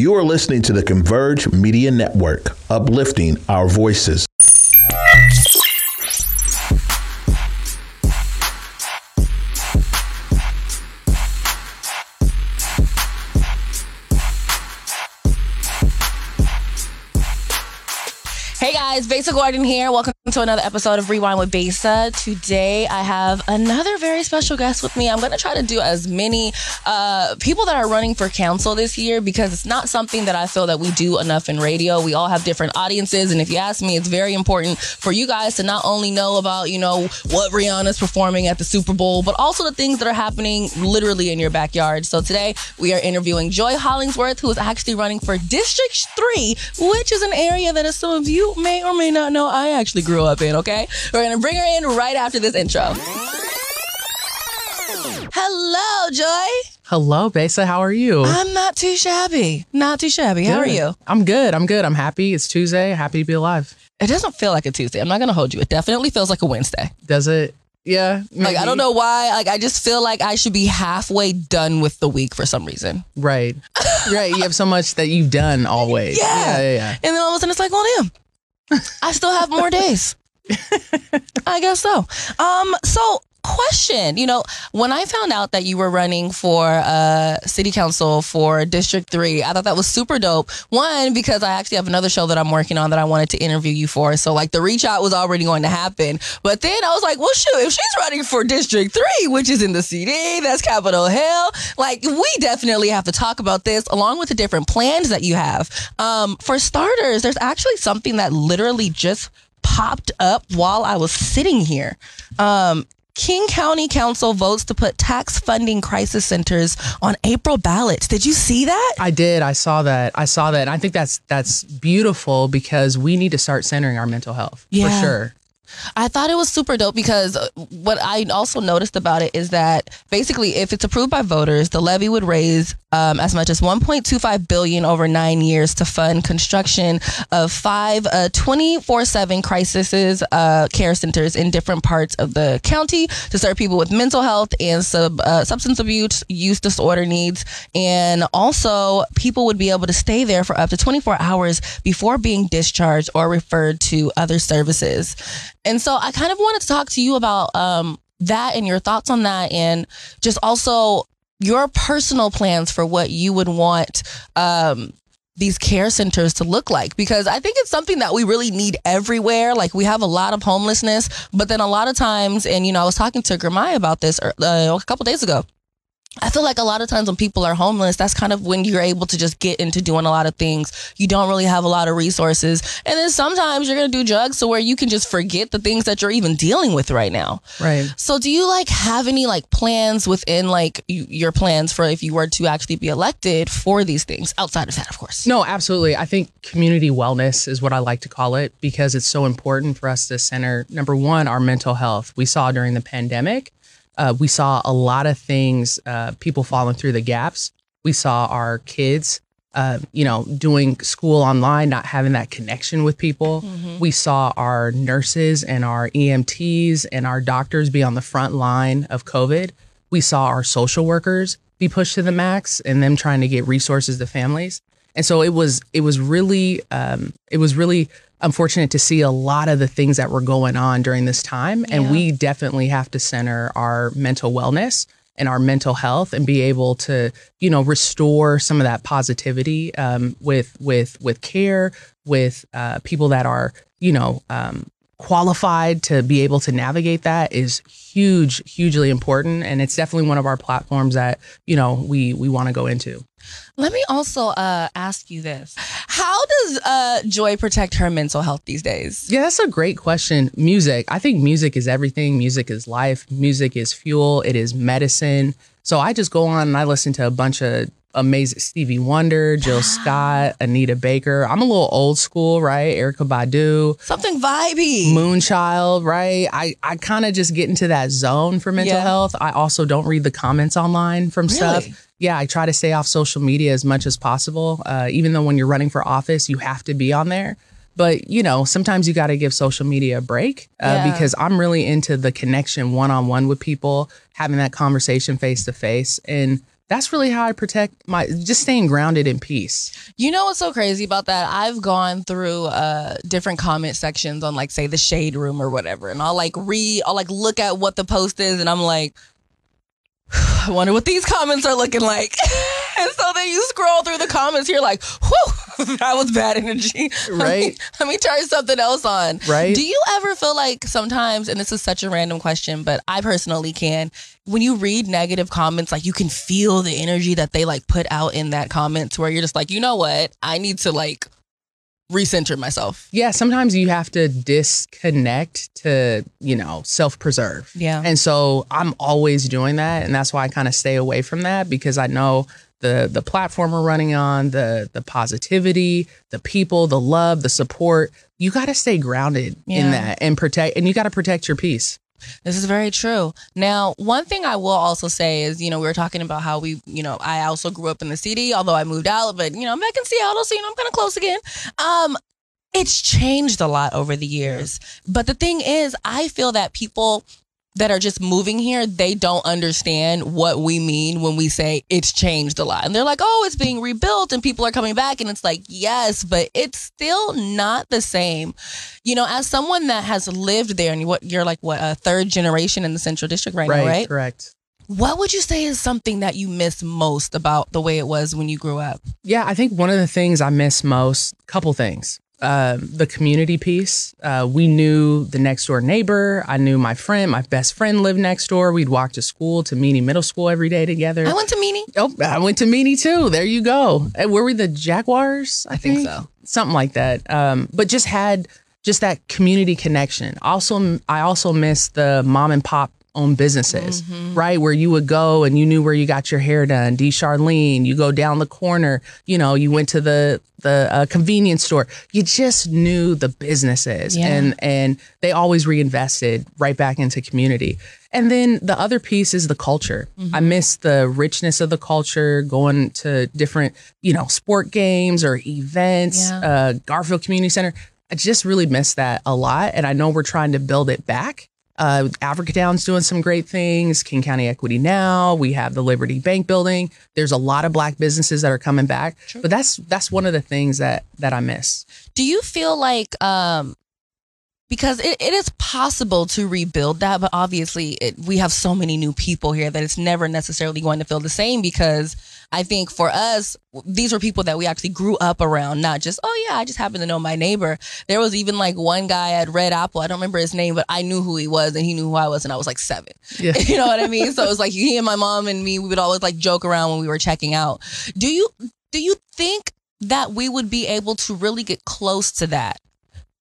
You are listening to the Converge Media Network, uplifting our voices. Hey guys, Besa Gordon here. Welcome to another episode of Rewind with Besa. Today I have another very special guest with me. I'm going to try to do as many uh, people that are running for council this year because it's not something that I feel that we do enough in radio. We all have different audiences, and if you ask me, it's very important for you guys to not only know about you know what Rihanna's performing at the Super Bowl, but also the things that are happening literally in your backyard. So today we are interviewing Joy Hollingsworth, who is actually running for District Three, which is an area that, as some of you may or may not know, I actually grew up in, okay? We're gonna bring her in right after this intro. Hello, Joy. Hello, Besa. How are you? I'm not too shabby. Not too shabby. How are you? I'm good. I'm good. I'm happy. It's Tuesday. Happy to be alive. It doesn't feel like a Tuesday. I'm not gonna hold you. It definitely feels like a Wednesday. Does it? Yeah. Like I don't know why. Like I just feel like I should be halfway done with the week for some reason. Right. right. You have so much that you've done always. Yeah. Yeah. Yeah. And then all of a sudden it's like, well, damn, I still have more days. I guess so. Um, so question, you know, when I found out that you were running for uh city council for District 3, I thought that was super dope. One, because I actually have another show that I'm working on that I wanted to interview you for. So like the reach out was already going to happen. But then I was like, well shoot, if she's running for District 3, which is in the CD, that's Capitol Hill, like we definitely have to talk about this along with the different plans that you have. Um, for starters, there's actually something that literally just popped up while I was sitting here. Um, King County Council votes to put tax funding crisis centers on April ballots. Did you see that? I did. I saw that. I saw that. And I think that's that's beautiful because we need to start centering our mental health Yeah. for sure. I thought it was super dope because uh, what I also noticed about it is that basically, if it's approved by voters, the levy would raise um, as much as 1.25 billion over nine years to fund construction of five uh, 24/7 crisis uh, care centers in different parts of the county to serve people with mental health and sub, uh, substance abuse use disorder needs, and also people would be able to stay there for up to 24 hours before being discharged or referred to other services. And so I kind of wanted to talk to you about um, that and your thoughts on that, and just also your personal plans for what you would want um, these care centers to look like. Because I think it's something that we really need everywhere. Like we have a lot of homelessness, but then a lot of times, and you know, I was talking to Gramai about this uh, a couple days ago. I feel like a lot of times when people are homeless, that's kind of when you're able to just get into doing a lot of things. You don't really have a lot of resources. And then sometimes you're going to do drugs so where you can just forget the things that you're even dealing with right now. Right. So do you like have any like plans within like your plans for if you were to actually be elected for these things outside of that, of course? No, absolutely. I think community wellness is what I like to call it because it's so important for us to center number one, our mental health. We saw during the pandemic, uh, we saw a lot of things, uh, people falling through the gaps. We saw our kids, uh, you know, doing school online, not having that connection with people. We saw our nurses and our EMTs and our doctors be on the front line of COVID. We saw our social workers be pushed to the max and them trying to get resources to families. And so it was it was really um, it was really unfortunate to see a lot of the things that were going on during this time. And we definitely have to center our mental wellness and our mental health and be able to you know restore some of that positivity um, with with with care with uh, people that are you know um, qualified to be able to navigate that is huge hugely important and it's definitely one of our platforms that you know we we want to go into Let me also uh, ask you this: How does uh, Joy protect her mental health these days? Yeah, that's a great question. Music. I think music is everything. Music is life. Music is fuel. It is medicine. So I just go on and I listen to a bunch of amazing Stevie Wonder, Jill Scott, Anita Baker. I'm a little old school, right? Erykah Badu, Something vibey. Moonchild, right? I, I kind of just get into that zone for mental Yeah. health. I also don't read the comments online from stuff. Yeah, I try to stay off social media as much as possible. Uh, even though when you're running for office, you have to be on there. But you know, sometimes you got to give social media a break uh, Yeah. because I'm really into the connection one on one with people, having that conversation face to face, and that's really how I protect my just staying grounded in peace. You know what's so crazy about that? I've gone through uh different comment sections on like say the shade room or whatever, and I'll like read, I'll like look at what the post is, and I'm like, I wonder what these comments are looking like. and so then you scroll through the comments, you're like, whew, that was bad energy. Let me- Right. Let me, turn something else on. Right. Do you ever feel like sometimes, and this is such a random question, but I personally can, when you read negative comments, like you can feel the energy that they like put out in that comment where you're just like, you know what? I need to like recenter myself. Yeah, sometimes you have to disconnect to, you know, self preserve. Yeah. And so I'm always doing that. And that's why I kind of stay away from that because I know the the platform we're running on, the the positivity, the people, the love, the support. You gotta stay grounded Yeah. in that and protect and you gotta protect your peace. This is very true. Now, one thing I will also say is, you know, we were talking about how we, you know, I also grew up in the city, although I moved out, but you know, I'm back in Seattle, so you know, I'm kind of close again. Um, it's changed a lot over the years. But the thing is, I feel that people that are just moving here, they don't understand what we mean when we say it's changed a lot. And they're like, oh, it's being rebuilt and people are coming back. And it's like, yes, but it's still not the same. You know, as someone that has lived there and what you're like, what, a third generation in the Central District right, now, right? Correct. What would you say is something that you miss most about the way it was when you grew up? Yeah, I think one of the things I miss most, couple things. Um, the community piece. Uh, we knew the next door neighbor. I knew my friend, my best friend lived next door. We'd walk to school, to Meany Middle School every day together. I went to Meany. Oh, I went to Meany too. There you go. Uh, Were we the Jaguars? I, think so. Something like that. Um, but just had just that community connection. Also, I also miss the mom and pop owned businesses, Mm-hmm. right? Where you would go and you knew where you got your hair done. D. Charlene, you go down the corner. You know, you went to the the uh, convenience store. You just knew the businesses, Yeah. and and they always reinvested right back into community. And then the other piece is the culture. Mm-hmm. I miss the richness of the culture, going to different, you know, sport games or events, Yeah. uh, Garfield Community Center. I just really miss that a lot. And I know we're trying to build it back. Uh, Africatown's doing some great things. King County Equity Now. We have the Liberty Bank building. There's a lot of black businesses that are coming back. But that's that's one of the things that that I miss. Do you feel like um because it, it is possible to rebuild that, but obviously it, we have so many new people here that it's never necessarily going to feel the same because I think for us, these were people that we actually grew up around, not just, oh yeah, I just happen to know my neighbor. There was even like one guy at Red Apple, I don't remember his name, but I knew who he was and he knew who I was and I was like seven. Yeah. You know what I mean? So it was like he and my mom and me, we would always like joke around when we were checking out. Do you do you think that we would be able to really get close to that?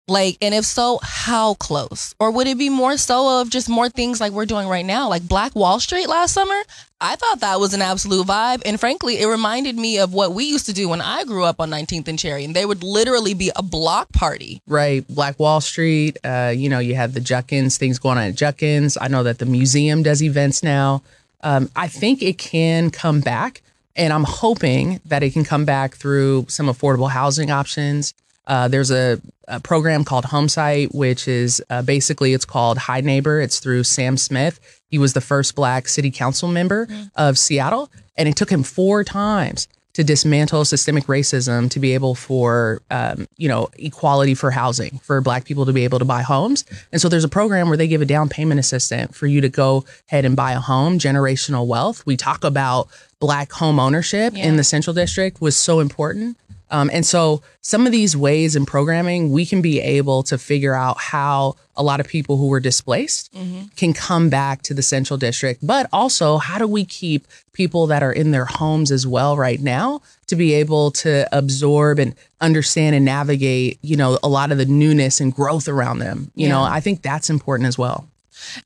Like, and if so, how close? Or would it be more so of just more things like we're doing right now? Like Black Wall Street last summer, I thought that was an absolute vibe. And frankly, it reminded me of what we used to do when I grew up on 19th and Cherry. And there would literally be a block party. right? Black Wall Street. Uh, you know, you have the Juckins, things going on at Juckins. I know that the museum does events now. Um, I think it can come back, and I'm hoping that it can come back through some affordable housing options. Uh, there's a, a program called HomeSight, which is uh, basically it's called High Neighbor. It's through Sam Smith. He was the first Black City Council member of Seattle, and it took him four times to dismantle systemic racism to be able for um, you know equality for housing for black people to be able to buy homes and so there's a program where they give a down payment assistant for you to go ahead and buy a home generational wealth we talk about black home ownership Yeah. in the central district was so important um, and so some of these ways in programming we can be able to figure out how a lot of people who were displaced can come back to the central district. But also how do we keep people that are in their homes as well right now to be able to absorb and understand and navigate you know a lot of the newness and growth around them? You know i think that's important as well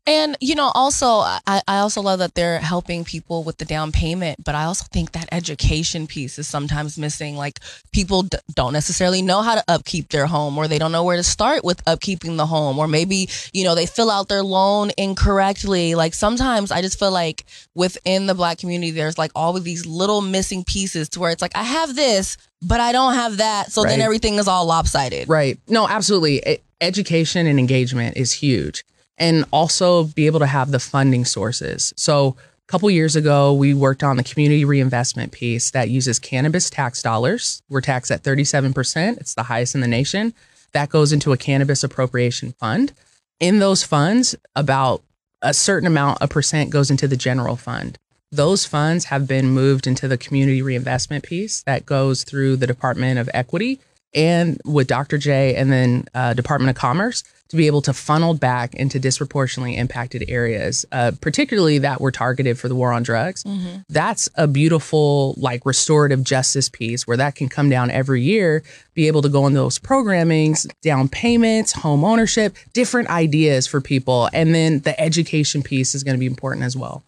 And you know, also I, I also love that they're helping people with the down payment, but I also think that education piece is sometimes missing. Like people d- don't necessarily know how to upkeep their home, or they don't know where to start with upkeeping the home, or maybe you know they fill out their loan incorrectly. Like sometimes I just feel like within the Black community, there's like all of these little missing pieces to where it's like I have this, but I don't have that, so then everything is all lopsided. Right. No, absolutely. E- education and engagement is huge. And also be able to have the funding sources. So a couple years ago, we worked on the community reinvestment piece that uses cannabis tax dollars. We're taxed at 37%. It's the highest in the nation. That goes into a cannabis appropriation fund. In those funds, about a certain amount, a percent goes into the general fund. Those funds have been moved into the community reinvestment piece that goes through the Department of Equity and with Dr. J and then uh, Department of Commerce to be able to funnel back into disproportionately impacted areas, uh, particularly that were targeted for the war on drugs. Mm-hmm. That's a beautiful, like, restorative justice piece where that can come down every year, be able to go in those programmings, down payments, home ownership, different ideas for people. And then the education piece is going to be important as well.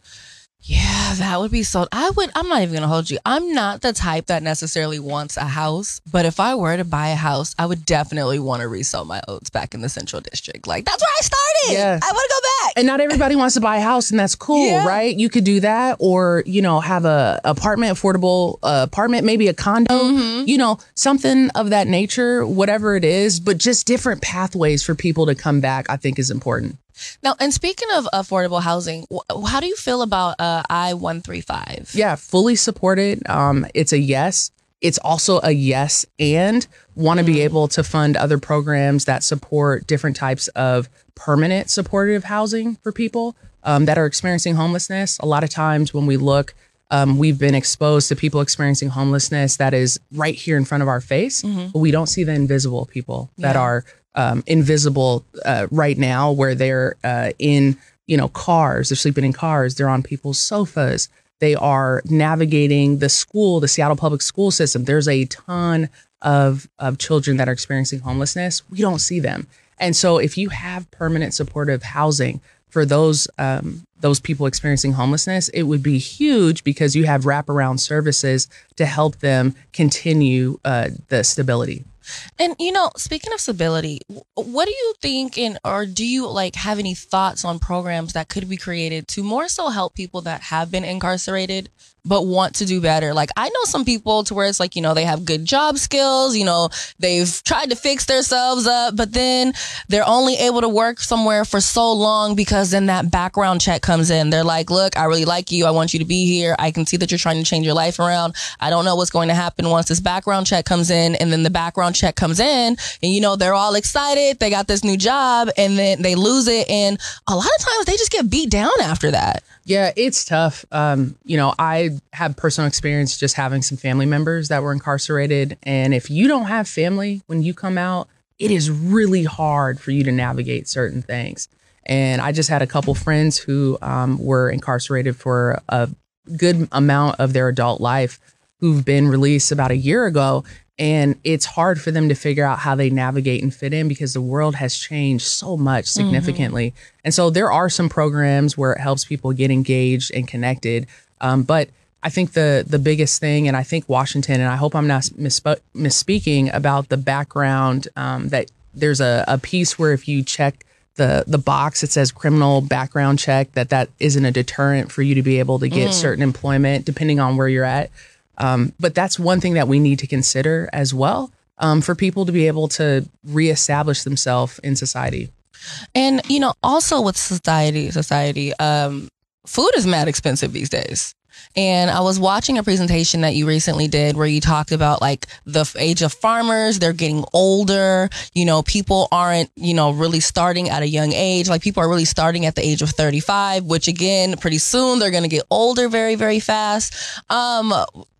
Yeah, that would be so. I would. I'm not even gonna hold you. I'm not the type that necessarily wants a house, but if I were to buy a house, I would definitely want to resell my oats back in the Central District. Like that's where I started. Yeah. I want to go back. And not everybody wants to buy a house, and that's cool, yeah. right? You could do that, or you know, have a apartment, affordable uh, apartment, maybe a condo, mm-hmm. you know, something of that nature, whatever it is. But just different pathways for people to come back, I think, is important. Now, and speaking of affordable housing, how do you feel about uh, I one three five? Yeah, fully supported. Um, it's a yes. It's also a yes, and want to mm. be able to fund other programs that support different types of permanent supportive housing for people um, that are experiencing homelessness. A lot of times when we look, um, we've been exposed to people experiencing homelessness that is right here in front of our face, mm-hmm. but we don't see the invisible people that are um, invisible uh, right now, where they're uh, in you know cars, they're sleeping in cars, they're on people's sofas, they are navigating the school, the Seattle public school system. There's a ton of of children that are experiencing homelessness. We don't see them, and so if you have permanent supportive housing for those um, those people experiencing homelessness, it would be huge because you have wraparound services to help them continue uh, the stability. And you know, speaking of stability, what do you think in or do you like have any thoughts on programs that could be created to more so help people that have been incarcerated but want to do better. Like I know some people to where it's like, you know, they have good job skills, you know, they've tried to fix themselves up, but then they're only able to work somewhere for so long because then that background check comes in. They're like, look, I really like you. I want you to be here. I can see that you're trying to change your life around. I don't know what's going to happen once this background check comes in and then the background check comes in and you know, they're all excited. They got this new job and then they lose it. And a lot of times they just get beat down after that. Yeah, it's tough. Um, you know, I have personal experience just having some family members that were incarcerated. And if you don't have family when you come out, it is really hard for you to navigate certain things. And I just had a couple friends who um, were incarcerated for a good amount of their adult life who've been released about a year ago and it's hard for them to figure out how they navigate and fit in because the world has changed so much mm-hmm. significantly. Mm-hmm. And so there are some programs where it helps people get engaged and connected. Um, but I think the the biggest thing, and I think Washington, and I hope I'm not missp- misspeaking about the background um, that there's a, a piece where if you check the the box it says criminal background check that that isn't a deterrent for you to be able to get mm. certain employment depending on where you're at um, but that's one thing that we need to consider as well um, for people to be able to reestablish themselves in society. And you know, also with society, society, um, food is mad expensive these days. And I was watching a presentation that you recently did where you talked about like the age of farmers, they're getting older. You know, people aren't, you know, really starting at a young age. Like people are really starting at the age of 35, which again, pretty soon they're going to get older very, very fast. Um,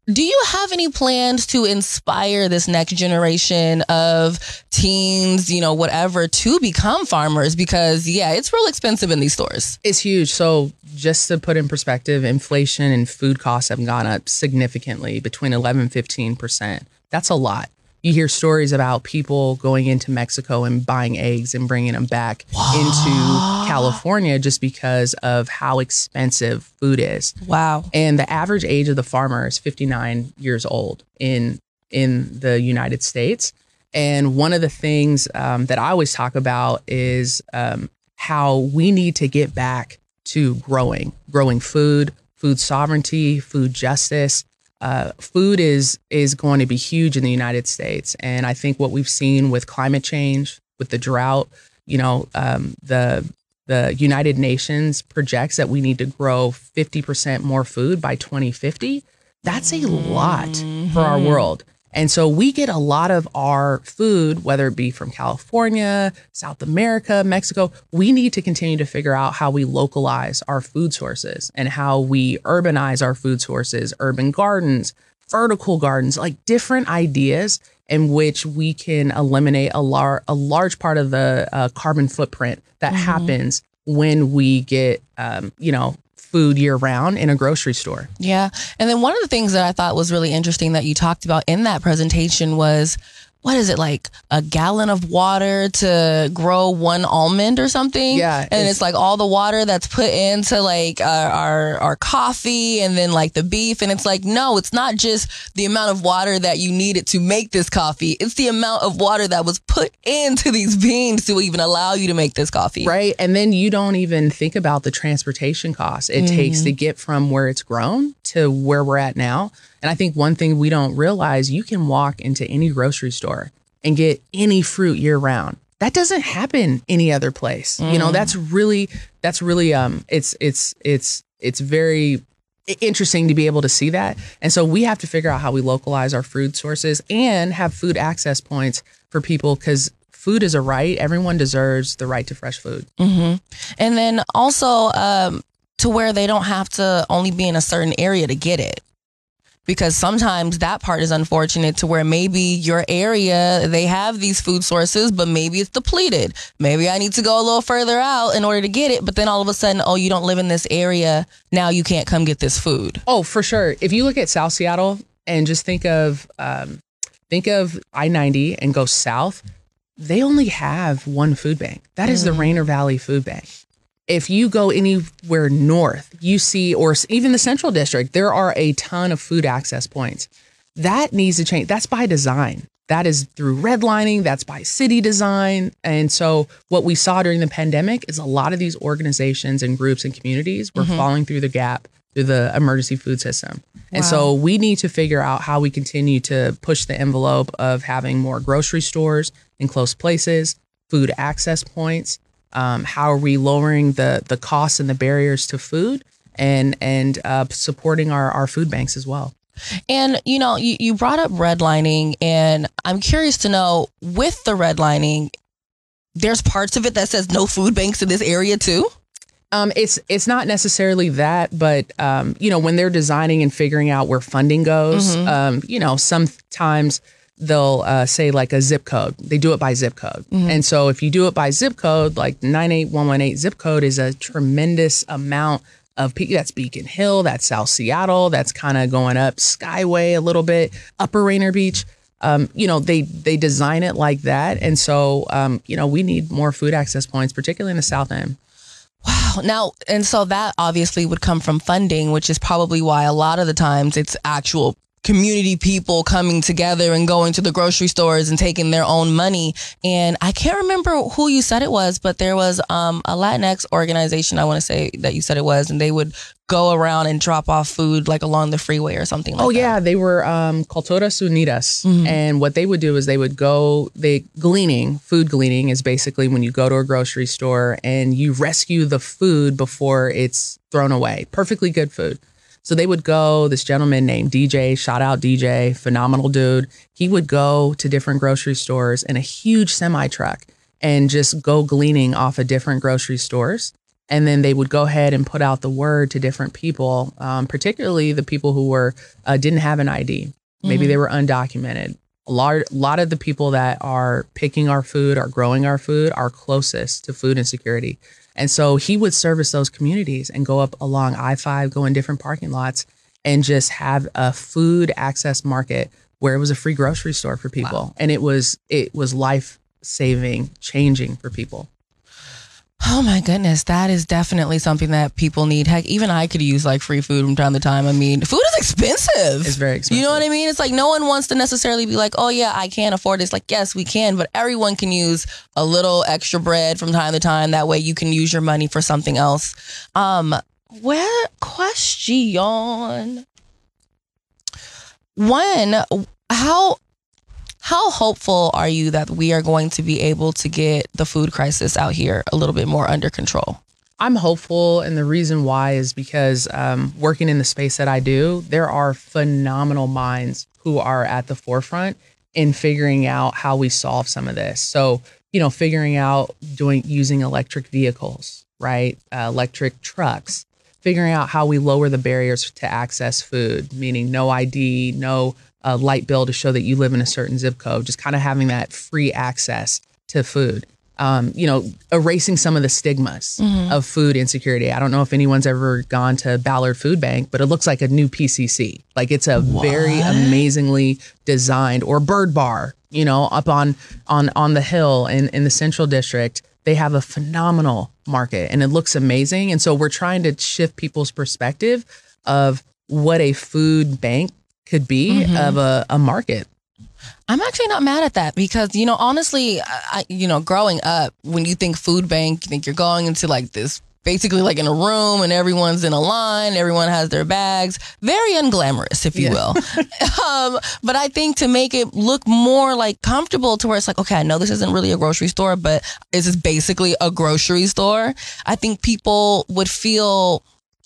do you have any plans to inspire this next generation of teens, you know, whatever, to become farmers? Because, yeah, it's real expensive in these stores. It's huge. So, just to put in perspective, inflation and food costs have gone up significantly between 11 and 15%. That's a lot you hear stories about people going into Mexico and buying eggs and bringing them back wow. into California just because of how expensive food is. Wow. And the average age of the farmer is 59 years old in in the United States. And one of the things um, that I always talk about is um, how we need to get back to growing, growing food, food sovereignty, food justice, uh, food is is going to be huge in the United States, and I think what we've seen with climate change, with the drought, you know, um, the the United Nations projects that we need to grow 50% more food by 2050. That's a lot for our world. And so we get a lot of our food, whether it be from California, South America, Mexico. We need to continue to figure out how we localize our food sources and how we urbanize our food sources, urban gardens, vertical gardens, like different ideas in which we can eliminate a, lar- a large part of the uh, carbon footprint that happens when we get, um, you know, food year round in a grocery store. Yeah. And then one of the things that I thought was really interesting that you talked about in that presentation was what is it like a gallon of water to grow one almond or something? Yeah, And it's- it's, like all the water that's put into like our, our our coffee and then like the beef and it's like no, it's not just the amount of water that you needed to make this coffee. It's the amount of water that was put into these beans to even allow you to make this coffee. Right. And then you don't even think about the transportation costs it takes to mm-hmm. get from where it's grown to where we're at now. And I think one thing we don't realize you can walk into any grocery store and get any fruit year round. That doesn't happen any other place. You know, that's really that's really um it's it's it's it's very interesting to be able to see that. And so we have to figure out how we localize our food sources and have food access points for people cuz food is a right. Everyone deserves the right to fresh food. And then also um, to where they don't have to only be in a certain area to get it. Because sometimes that part is unfortunate to where maybe your area, they have these food sources, but maybe it's depleted. Maybe I need to go a little further out in order to get it. But then all of a sudden, oh, you don't live in this area. Now you can't come get this food. Oh, for sure. If you look at South Seattle and just think of um, think of I ninety and go south, they only have one food bank. That is the Rainier Valley Food Bank. If you go anywhere north, you see, or even the Central District, there are a ton of food access points. That needs to change. That's by design. That is through redlining. That's by city design. And so, what we saw during the pandemic is a lot of these organizations and groups and communities were mm-hmm. falling through the gap through the emergency food system. And so, we need to figure out how we continue to push the envelope of having more grocery stores in close places, food access points. Um, how are we lowering the the costs and the barriers to food, and and uh, supporting our our food banks as well? And you know, you, you brought up redlining, and I'm curious to know with the redlining, there's parts of it that says no food banks in this area too. Um, it's it's not necessarily that, but um, you know, when they're designing and figuring out where funding goes, um, you know, sometimes they'll uh, say like a zip code. They do it by zip code, and so if you do it by zip code, like nine eight one one eight zip code is a tremendous amount of people. That's Beacon Hill, that's South Seattle, that's kind of going up Skyway a little bit, Upper Rainier Beach. Um, you know, they they design it like that, and so um, you know, we need more food access points, particularly in the South End. Wow. Now, and so that obviously would come from funding, which is probably why a lot of the times it's actual community people coming together and going to the grocery stores and taking their own money. And I can't remember who you said it was, but there was um, a Latinx organization, I want to say that you said it was, and they would go around and drop off food like along the freeway or something like that. Oh that. yeah, they were um, Culturas Unidas, and what they would do is they would go. They gleaning, food gleaning is basically when you go to a grocery store and you rescue the food before it's thrown away. Perfectly good food. So they would go. This gentleman named DJ, shout out DJ, phenomenal dude. He would go to different grocery stores in a huge semi truck and just go gleaning off of different grocery stores and then they would go ahead and put out the word to different people, um, particularly the people who were uh, didn't have an ID. Maybe they were undocumented. A lot, lot of the people that are picking our food, are growing our food, are closest to food insecurity. And so he would service those communities and go up along I five, go in different parking lots, and just have a food access market where it was a free grocery store for people, and it was it was life saving, changing for people. Oh my goodness, that is definitely something that people need. Heck, even I could use like free food from time to time. I mean, food is expensive. It's very expensive. You know what. I mean? It's like no one wants to necessarily be like, oh yeah, I can't afford this. Like, yes, we can, but everyone can use a little extra bread from time to time. That way you can use your money for something else. Um, where question? One, how How hopeful are you that we are going to be able to get the food crisis out here a little bit more under control? I'm hopeful, and the reason why is because um, working in the space that I do, there are phenomenal minds who are at the forefront in figuring out how we solve some of this. So, you know, figuring out doing using electric vehicles, right? Uh, electric trucks, figuring out how we lower the barriers to access food, meaning no ID, no uh, light bill to show that you live in a certain zip code, just kind of having that free access to food um, you know, erasing some of the stigmas mm-hmm. of food insecurity. I don't know if anyone's ever gone to Ballard Food Bank, but it looks like a new PCC. Like it's a what? very amazingly designed or Byrd Barr, you know, up on on on the hill in in the central district. They have a phenomenal market and it looks amazing. And so we're trying to shift people's perspective of what a food bank could be mm-hmm. of a, a market. I'm actually not mad at that because, you know, honestly, I, you know, growing up, when you think food bank, you think you're going into like this basically like in a room and everyone's in a line, everyone has their bags. Very unglamorous, if you yeah. will. um, but I think to make it look more like comfortable to where it's like, okay, I know this isn't really a grocery store, but this is basically a grocery store. I think people would feel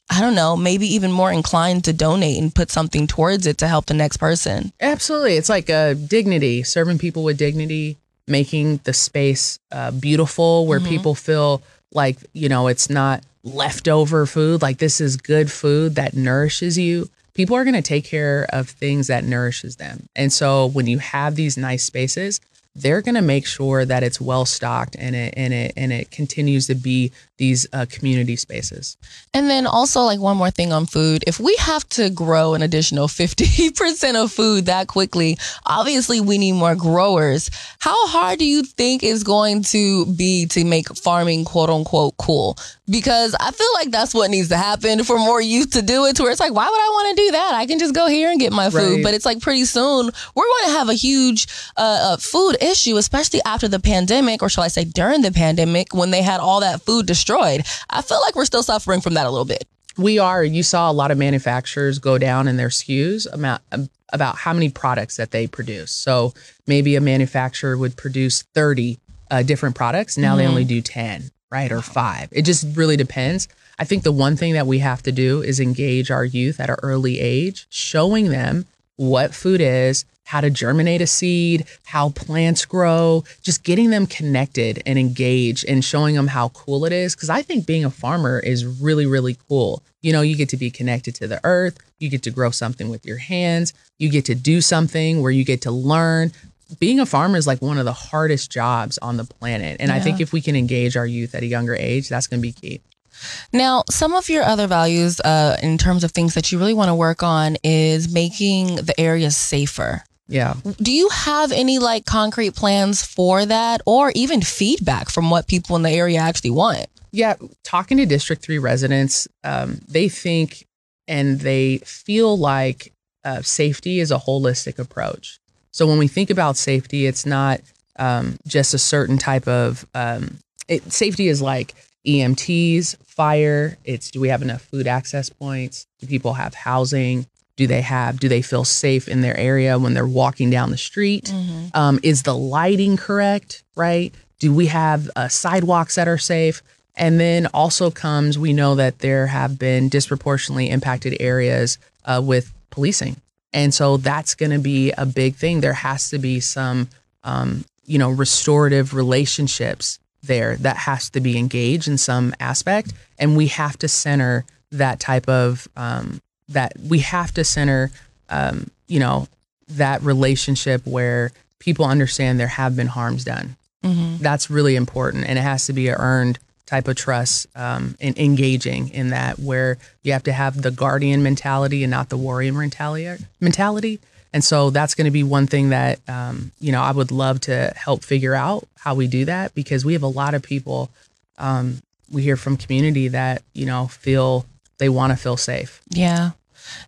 I don't know, maybe even more inclined to donate and put something towards it to help the next person. Absolutely. It's like a dignity, serving people with dignity, making the space uh, beautiful where mm-hmm. people feel like, you know, it's not leftover food. Like this is good food that nourishes you. People are going to take care of things that nourishes them. And so when you have these nice spaces, they're going to make sure that it's well stocked and it and it and it continues to be these uh, community spaces. And then also like one more thing on food, if we have to grow an additional 50% of food that quickly, obviously we need more growers. How hard do you think is going to be to make farming quote unquote cool? Because I feel like that's what needs to happen for more youth to do it to where it's like, why would I want to do that? I can just go here and get my food. Right. But it's like pretty soon we're going to have a huge uh, uh, food issue, especially after the pandemic, or shall I say during the pandemic when they had all that food destroyed destroyed. I feel like we're still suffering from that a little bit. We are. You saw a lot of manufacturers go down in their SKUs about, about how many products that they produce. So maybe a manufacturer would produce 30 uh, different products. Now mm-hmm. they only do 10, right? Or five. It just really depends. I think the one thing that we have to do is engage our youth at an early age, showing them what food is, how to germinate a seed, how plants grow, just getting them connected and engaged and showing them how cool it is. Cause I think being a farmer is really, really cool. You know, you get to be connected to the earth, you get to grow something with your hands, you get to do something where you get to learn. Being a farmer is like one of the hardest jobs on the planet. And yeah. I think if we can engage our youth at a younger age, that's going to be key. Now, some of your other values uh, in terms of things that you really want to work on is making the area safer. Yeah. Do you have any like concrete plans for that or even feedback from what people in the area actually want? Yeah. Talking to District 3 residents, um, they think and they feel like uh, safety is a holistic approach. So when we think about safety, it's not um, just a certain type of um, it, safety is like EMTs, fire. It's do we have enough food access points? Do people have housing? Do they have? Do they feel safe in their area when they're walking down the street? Mm-hmm. Um, is the lighting correct? Right? Do we have uh, sidewalks that are safe? And then also comes, we know that there have been disproportionately impacted areas uh, with policing. And so that's going to be a big thing. There has to be some, um, you know, restorative relationships there that has to be engaged in some aspect. And we have to center that type of um, that we have to center, um, you know, that relationship where people understand there have been harms done. Mm-hmm. That's really important, and it has to be a earned type of trust um, and engaging in that where you have to have the guardian mentality and not the warrior mentality mentality and so that's going to be one thing that um, you know i would love to help figure out how we do that because we have a lot of people um, we hear from community that you know feel they want to feel safe yeah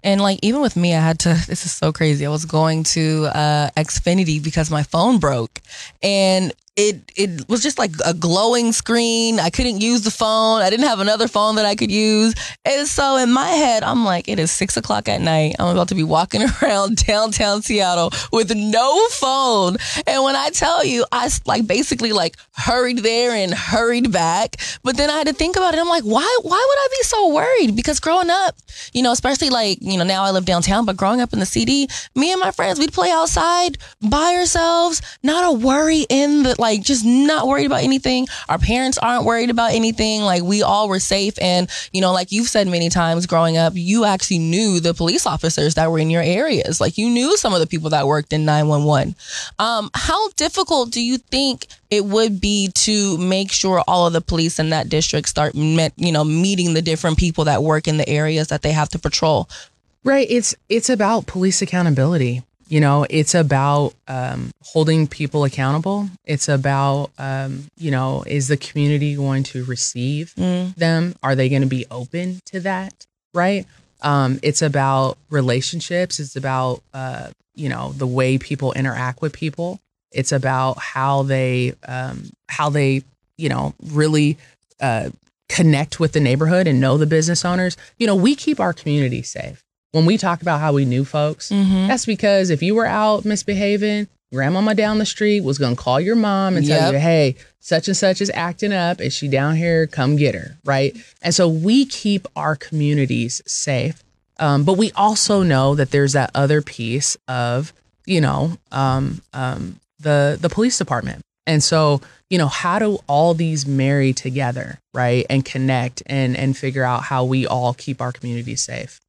and like even with me, I had to. This is so crazy. I was going to uh, Xfinity because my phone broke, and it it was just like a glowing screen. I couldn't use the phone. I didn't have another phone that I could use. And so in my head, I'm like, it is six o'clock at night. I'm about to be walking around downtown Seattle with no phone. And when I tell you, I like basically like hurried there and hurried back. But then I had to think about it. I'm like, why why would I be so worried? Because growing up, you know, especially like, you know, now I live downtown, but growing up in the CD, me and my friends, we'd play outside by ourselves, not a worry in the like just not worried about anything. Our parents aren't worried about anything. Like we all were safe. And, you know, like you've said many times growing up, you actually knew the police officers that were in your areas. Like you knew some of the people that worked in 911. Um, how difficult do you think it would be to make sure all of the police in that district start met, you know, meeting the different people that work in the areas that they have to patrol? Right. It's it's about police accountability. You know, it's about um, holding people accountable. It's about, um, you know, is the community going to receive Mm. them? Are they going to be open to that? Right. Um, it's about relationships. It's about, uh, you know, the way people interact with people. It's about how they, um, how they, you know, really uh, connect with the neighborhood and know the business owners. You know, we keep our community safe. When we talk about how we knew folks, Mm-hmm. that's because if you were out misbehaving, grandmama down the street was going to call your mom and tell Yep. you, hey, such and such is acting up. Is she down here? Come get her. Right. And so we keep our communities safe. Um, but we also know that there's that other piece of, you know, um, um, the the police department. And so, you know, how do all these marry together, right? And connect and and figure out how we all keep our communities safe.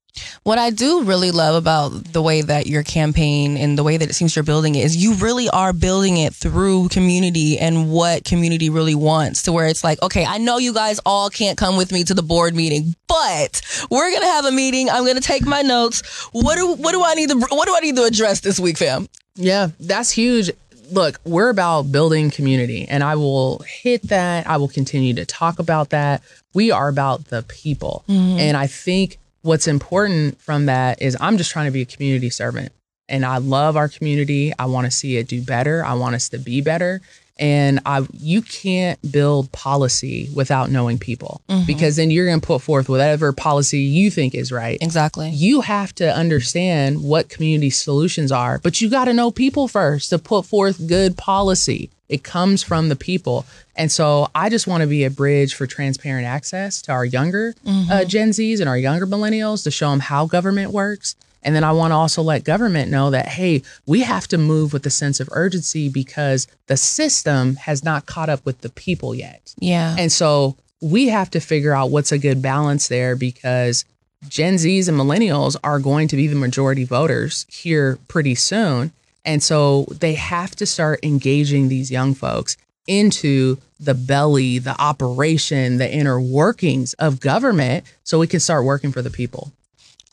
What I do really love about the way that your campaign and the way that it seems you're building it is you really are building it through community and what community really wants to where it's like, okay, I know you guys all can't come with me to the board meeting, but we're going to have a meeting. I'm going to take my notes. What do, what do I need to, what do I need to address this week, fam? Yeah, that's huge. Look, we're about building community, and I will hit that. I will continue to talk about that. We are about the people. Mm-hmm. And I think what's important from that is I'm just trying to be a community servant. And I love our community. I want to see it do better. I want us to be better. And I you can't build policy without knowing people mm-hmm. because then you're going to put forth whatever policy you think is right Exactly. you have to understand what community solutions are, but you got to know people first to put forth good policy. It comes from the people. And so I just want to be a bridge for transparent access to our younger uh, Gen Zs and our younger millennials to show them how government works. And then I want to also let government know that, hey, we have to move with a sense of urgency because the system has not caught up with the people yet. Yeah. And so we have to figure out what's a good balance there because Gen Zs and millennials are going to be the majority voters here pretty soon. And so they have to start engaging these young folks into the belly, the operation, the inner workings of government so we can start working for the people.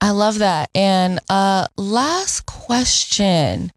I love that. And uh last question.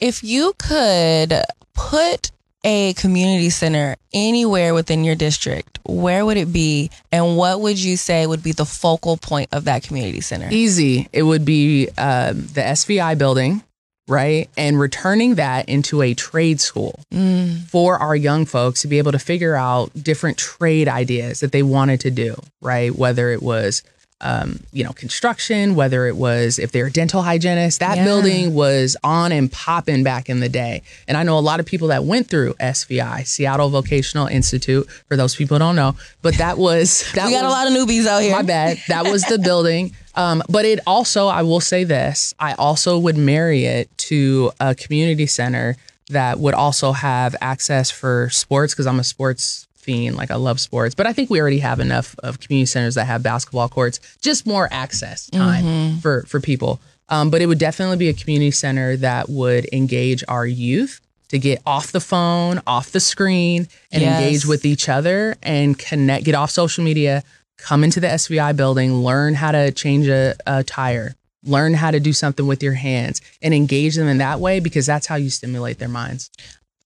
If you could put a community center anywhere within your district, where would it be and what would you say would be the focal point of that community center? Easy. It would be um, the SVI building, right? And returning that into a trade school Mm, for our young folks to be able to figure out different trade ideas that they wanted to do, right? Whether it was, um, you know, construction, whether it was if they're a dental hygienist, that Yeah. building was on and popping back in the day. And I know a lot of people that went through SVI, Seattle Vocational Institute, for those people who don't know, but that was, that we got a was- lot of newbies out here. my bad. That was the building. Um, but it also, I will say this, I also would marry it to a community center that would also have access for sports because I'm a sports fiend. Like I love sports, but I think we already have enough of community centers that have basketball courts, just more access time for, for people. Um, but it would definitely be a community center that would engage our youth to get off the phone, off the screen, and Yes. engage with each other and connect, get off social media, come into the SVI building, learn how to change a, a tire, learn how to do something with your hands, and engage them in that way because that's how you stimulate their minds.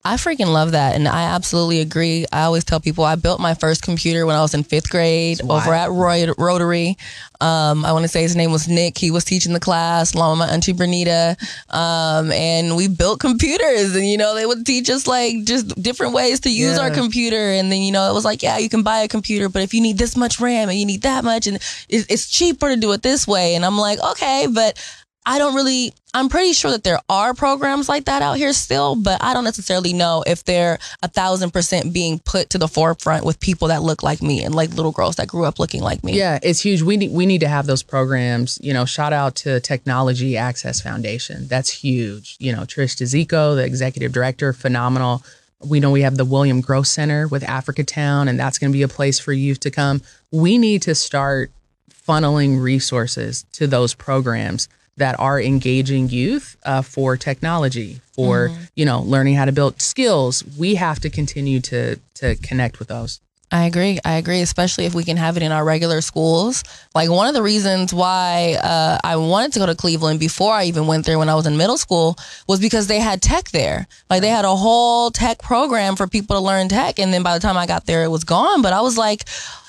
I freaking love that. And I absolutely agree. I always tell people I built my first computer when I was in fifth grade over at Roy, Rotary. Um, I want to say his name was Nick. He was teaching the class along with my auntie Bernita. Um, and we built computers and, you know, they would teach us like just different ways to use Yeah. our computer. And then, you know, it was like, yeah, you can buy a computer, but if you need this much RAM and you need that much and it's, it's cheaper to do it this way. And I'm like, okay, but I don't really, I'm pretty sure that there are programs like that out here still, but I don't necessarily know if they're a thousand percent being put to the forefront with people that look like me and like little girls that grew up looking like me. Yeah, it's huge. We need we need to have those programs. You know, shout out to Technology Access Foundation. That's huge. You know, Trish Dziko, the executive director, phenomenal. We know we have the William Grose Center with Africa Town, and that's going to be a place for youth to come. We need to start funneling resources to those programs that are engaging youth uh, for technology, for you know, learning how to build skills. We have to continue to to connect with those. I agree. I agree, especially if we can have it in our regular schools. Like one of the reasons why uh, I wanted to go to Cleveland before I even went there when I was in middle school was because they had tech there. Like they had a whole tech program for people to learn tech, and then by the time I got there, it was gone. But I was like.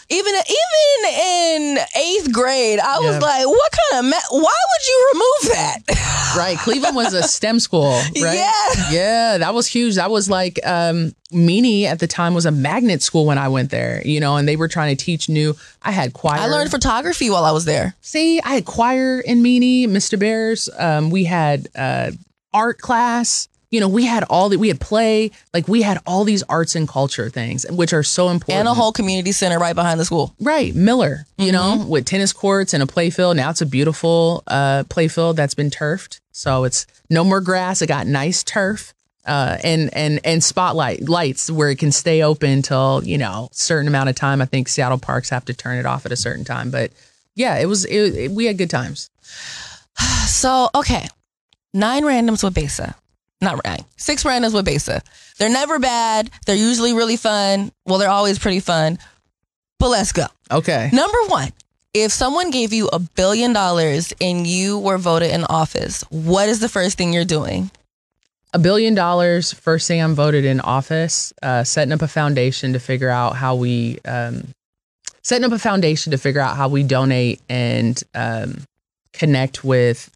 Even even in eighth grade, I was Yeah. like, "What kind of? Ma- why would you remove that?" Right. Cleveland was a STEM school, right? Yeah. Yeah, that was huge. That was like um Meany at the time was a magnet school when I went there, you know, and they were trying to teach new. I had choir. I learned photography while I was there. See, I had choir in Meany, Mr. Bears. Um, we had uh, art class. You know, we had all that. We had play. Like we had all these arts and culture things, which are so important. And a whole community center right behind the school. Right, Miller, you know, with tennis courts and a play field. Now it's a beautiful uh, play field that's been turfed. So it's no more grass. It got nice turf uh, and and and spotlight lights where it can stay open till you know certain amount of time. I think Seattle parks have to turn it off at a certain time. But yeah, it was it, it- we had good times. So, okay. Nine randoms with Besa. Not nine. Six randoms with Besa. They're never bad. They're usually really fun. Well, they're always pretty fun. But let's go. Okay, Number one, if someone gave you a billion dollars and you were voted in office, what is the first thing you're doing? a billion dollars. First thing I'm voted in office, uh, setting up a foundation to figure out how we um, setting up a foundation to figure out how we donate and um, connect with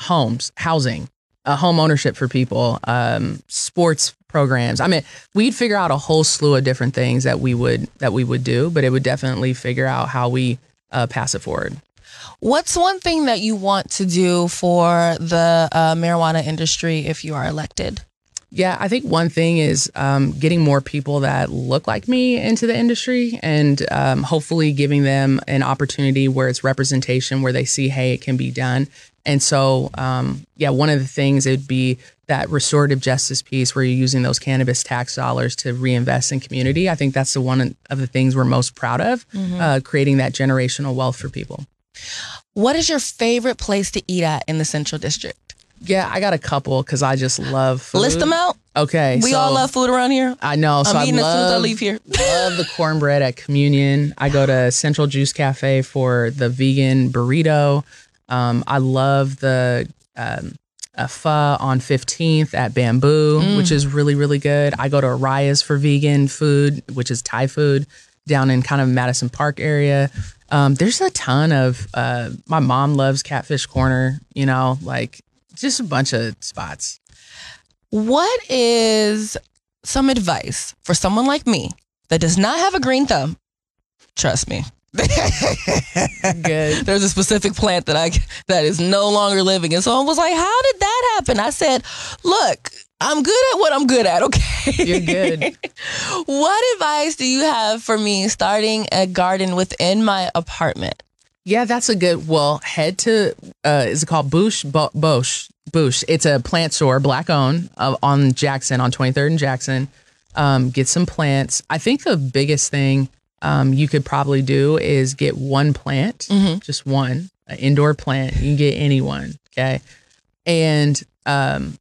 homes, housing, uh, home ownership for people, um, sports programs. I mean, we'd figure out a whole slew of different things that we would that we would do, but it would definitely figure out how we uh, pass it forward. What's one thing that you want to do for the uh, marijuana industry if you are elected? Yeah, I think one thing is um, getting more people that look like me into the industry and um, hopefully giving them an opportunity where it's representation, where they see, hey, it can be done. And so, um, yeah, one of the things it would be that restorative justice piece where you're using those cannabis tax dollars to reinvest in community. I think that's the one of the things we're most proud of, uh, creating that generational wealth for people. What is your favorite place to eat at in the Central District? Yeah, I got a couple because I just love food. List them out. Okay. We so- all love food around here. I know. So I'm I eating as soon as I love- leave here. love the cornbread at Communion. I go to Central Juice Cafe for the vegan burrito. Um, I love the um, uh, pho on 15th at Bamboo, Mm. which is really, really good. I go to Araya's for vegan food, which is Thai food down in kind of Madison Park area. Um, there's a ton of, uh, my mom loves Catfish Corner, you know, like just a bunch of spots. What is some advice for someone like me that does not have a green thumb? Trust me. Good. There's a specific plant that I that is no longer living, and someone was like, "How did that happen?" I said, "Look, I'm good at what I'm good at. Okay, You're good. what advice do you have for me starting a garden within my apartment? Yeah, that's a good. Well, head to uh, is it called Bush Bo- Bosch Bush? It's a plant store, black owned, uh, on Jackson on 23rd and Jackson. Um, get some plants. I think the biggest thing um, you could probably do is get one plant, just one, an indoor plant. You can get anyone, okay, and um,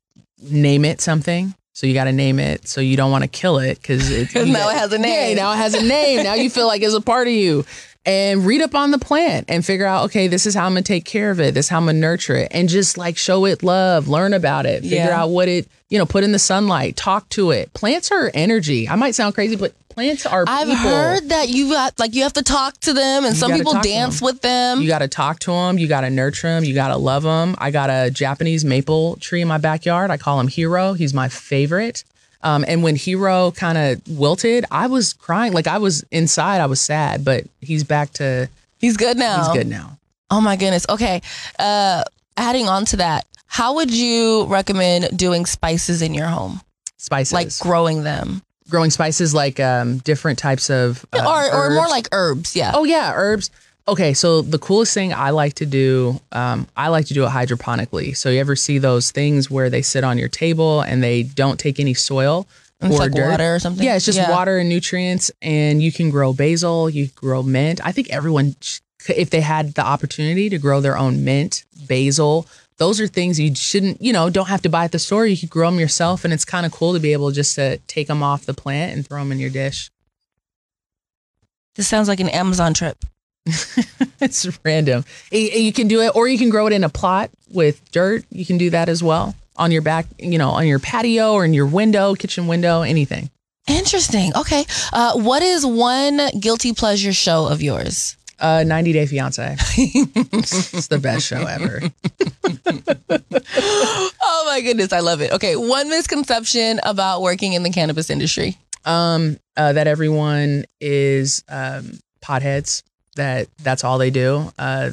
name it something. So you got to name it. So you don't want to kill it because it, now got- it has a name. Yeah, now it has a name. now you feel like it's a part of you. And read up on the plant and figure out, okay, this is how I'm gonna take care of it. This is how I'm gonna nurture it, and just like show it love, learn about it, figure Yeah. out what it, you know, put in the sunlight, talk to it. Plants are energy. I might sound crazy, but plants are. I've people. heard that you got like you have to talk to them, and some people dance them. with them. You got to talk to them. You got to nurture them. You got to love them. I got a Japanese maple tree in my backyard. I call him Hero. He's my favorite. Um, and when Hero kind of wilted, I was crying. Like I was inside. I was sad, but he's back to. He's good now. He's good now. Oh my goodness. Okay. Uh, adding on to that, how would you recommend doing spices in your home? Spices, Like growing them, growing spices, like um, different types of uh, or or more like herbs? Yeah. Oh yeah, herbs. Okay, so the coolest thing I like to do, um, I like to do it hydroponically. So you ever see those things where they sit on your table and they don't take any soil or like dirt? water or something? Yeah, it's just Yeah. water and nutrients, and you can grow basil, you grow mint. I think everyone, if they had the opportunity to grow their own mint, basil, those are things you shouldn't, you know, don't have to buy at the store. You could grow them yourself, and it's kind of cool to be able just to take them off the plant and throw them in your dish. This sounds like an Amazon trip. it's random. You can do it, or you can grow it in a plot with dirt. You can do that as well on your back, you know, on your patio or in your window, kitchen window, anything. Interesting. Okay. Uh, what is one guilty pleasure show of yours? Uh, 90 Day Fiance. it's the best show ever. Oh my goodness, I love it. Okay, one misconception about working in the cannabis industry. Um, uh, that everyone is um, potheads. That that's all they do. Uh,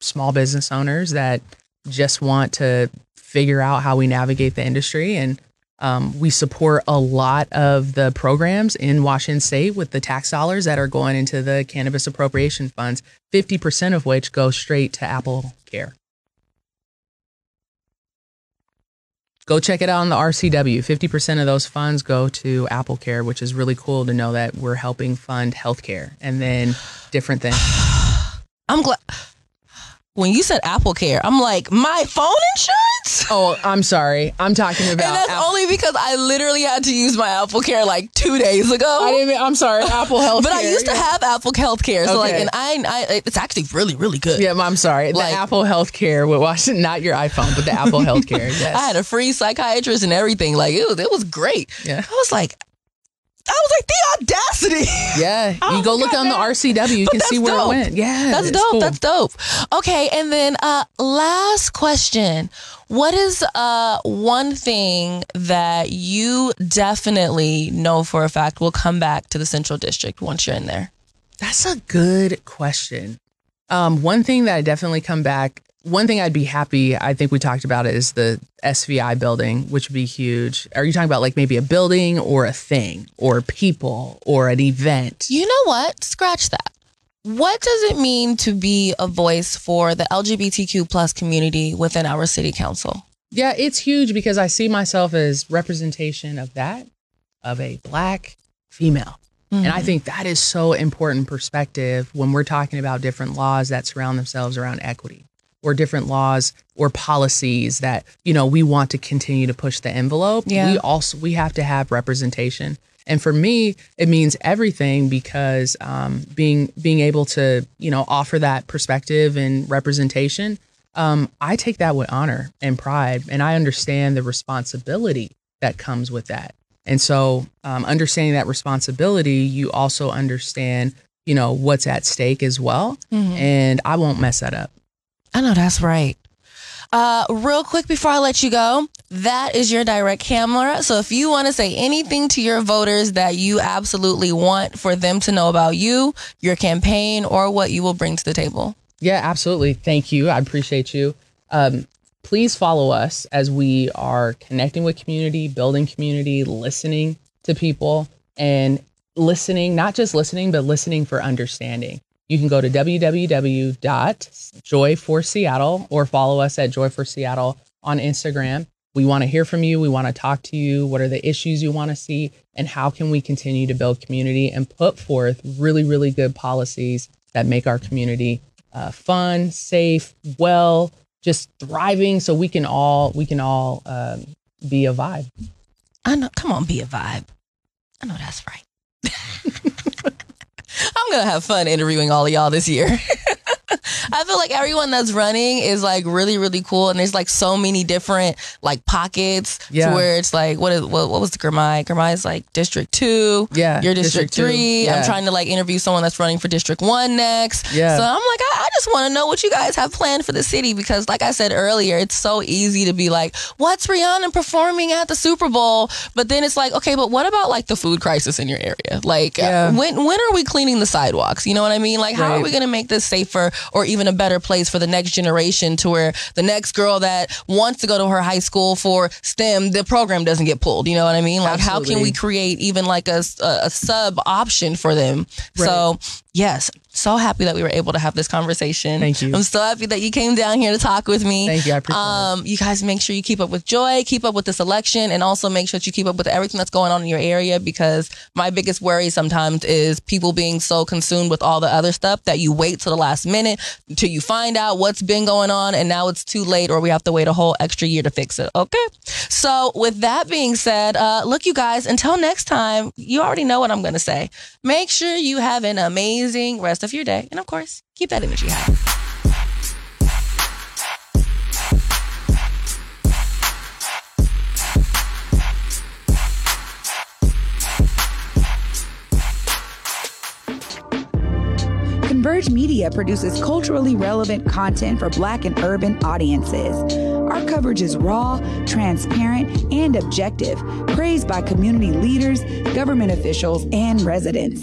small business owners that just want to figure out how we navigate the industry, and um, we support a lot of the programs in Washington State with the tax dollars that are going into the cannabis appropriation funds. Fifty percent of which go straight to Apple Care. Go check it out on the RCW. 50% of those funds go to Apple Care, which is really cool to know that we're helping fund healthcare and then different things. I'm glad. When you said Apple Care, I'm like, my phone insurance? Oh, I'm sorry. I'm talking about. And that's Apple- only because I literally had to use my Apple Care like two days ago. I didn't. I'm sorry. Apple Health. but I used to have Apple Health Care. So, like, and I, I, it's actually really, really good. Yeah, I'm sorry. The Like- Apple Health Care Washington, not your iPhone, but the Apple Health Care. Yes. I had a free psychiatrist and everything. Like, it was, it was great. Yeah. I was like, I was like, the audacity. yeah. Oh, you go look on the. RCW. You can see where dope. it went. Yeah. That's dope. cool. That's dope. Okay, and then uh last question. What is uh one thing that you definitely know for a fact will come back to the Central District once you're in there? That's a good question. Um, one thing that I definitely come back. One thing I'd be happy. I think we talked about it is the SVI building, which would be huge. Are you talking about like maybe a building or a thing or people or an event? You know what? Scratch that. What does it mean to be a voice for the LGBTQ plus community within our city council? Yeah, it's huge because I see myself as representation of that, of a black female. And I mm-hmm. think that is so important perspective when we're talking about different laws that surround themselves around equity or different laws or policies that, you know, we want to continue to push the envelope. Yeah. We also we have to have representation. And for me, it means everything because um, being being able to, you know, offer that perspective and representation, um, I take that with honor and pride, and I understand the responsibility that comes with that. And so, um, understanding that responsibility, you also understand, you know, what's at stake as well. And I won't mess that up. I know that's right. Uh, real quick before I let you go, that is your direct camera. So if you want to say anything to your voters that you absolutely want for them to know about you, your campaign, or what you will bring to the table. Yeah, absolutely. Thank you. I appreciate you. Um, please follow us as we are connecting with community, building community, listening to people, and listening, not just listening, but listening for understanding. You can go to www.joy4seattle or follow us at Joy for Seattle on Instagram. We want to hear from you. We want to talk to you. What are the issues you want to see? And how can we continue to build community and put forth really, really good policies that make our community uh, fun, safe, well, just thriving, so we can all we can all um, be a vibe. I know. Come on, be a vibe. I know that's right. I'm gonna have fun interviewing all of y'all this year. I feel like everyone that's running is like really, really cool, and there's like so many different like pockets Yeah. to where it's like what is what, what was the Gramai? Gramai is like District Two. Yeah, you're District, District two. Three. I'm trying to like interview someone that's running for District One next. Yeah. So I'm like, I, I just want to know what you guys have planned for the city because, like I said earlier, it's so easy to be like, what's Rihanna performing at the Super Bowl? But then it's like, okay, but what about like the food crisis in your area? Like, Yeah. when when are we cleaning the sidewalks? You know what I mean? Like, how are we going to make this safer or even a better place for the next generation to where the next girl that wants to go to her high school for STEM, the program doesn't get pulled? You know what I mean? Like, how can we create even like a a sub option for them? So, yes, so happy that we were able to have this conversation. Thank you. I'm so happy that you came down here to talk with me. Thank you. I appreciate it. Um, you guys make sure you keep up with Joy, keep up with this election, and also make sure that you keep up with everything that's going on in your area because my biggest worry sometimes is people being so consumed with all the other stuff that you wait till the last minute until you find out what's been going on and now it's too late or we have to wait a whole extra year to fix it. Okay. So with that being said, uh, look, you guys, until next time, you already know what I'm going to say. Make sure you have an amazing of your day. And of course, keep that energy high. Converge Media produces culturally relevant content for Black and urban audiences. Our coverage is raw, transparent, and objective, praised by community leaders, government officials, and residents.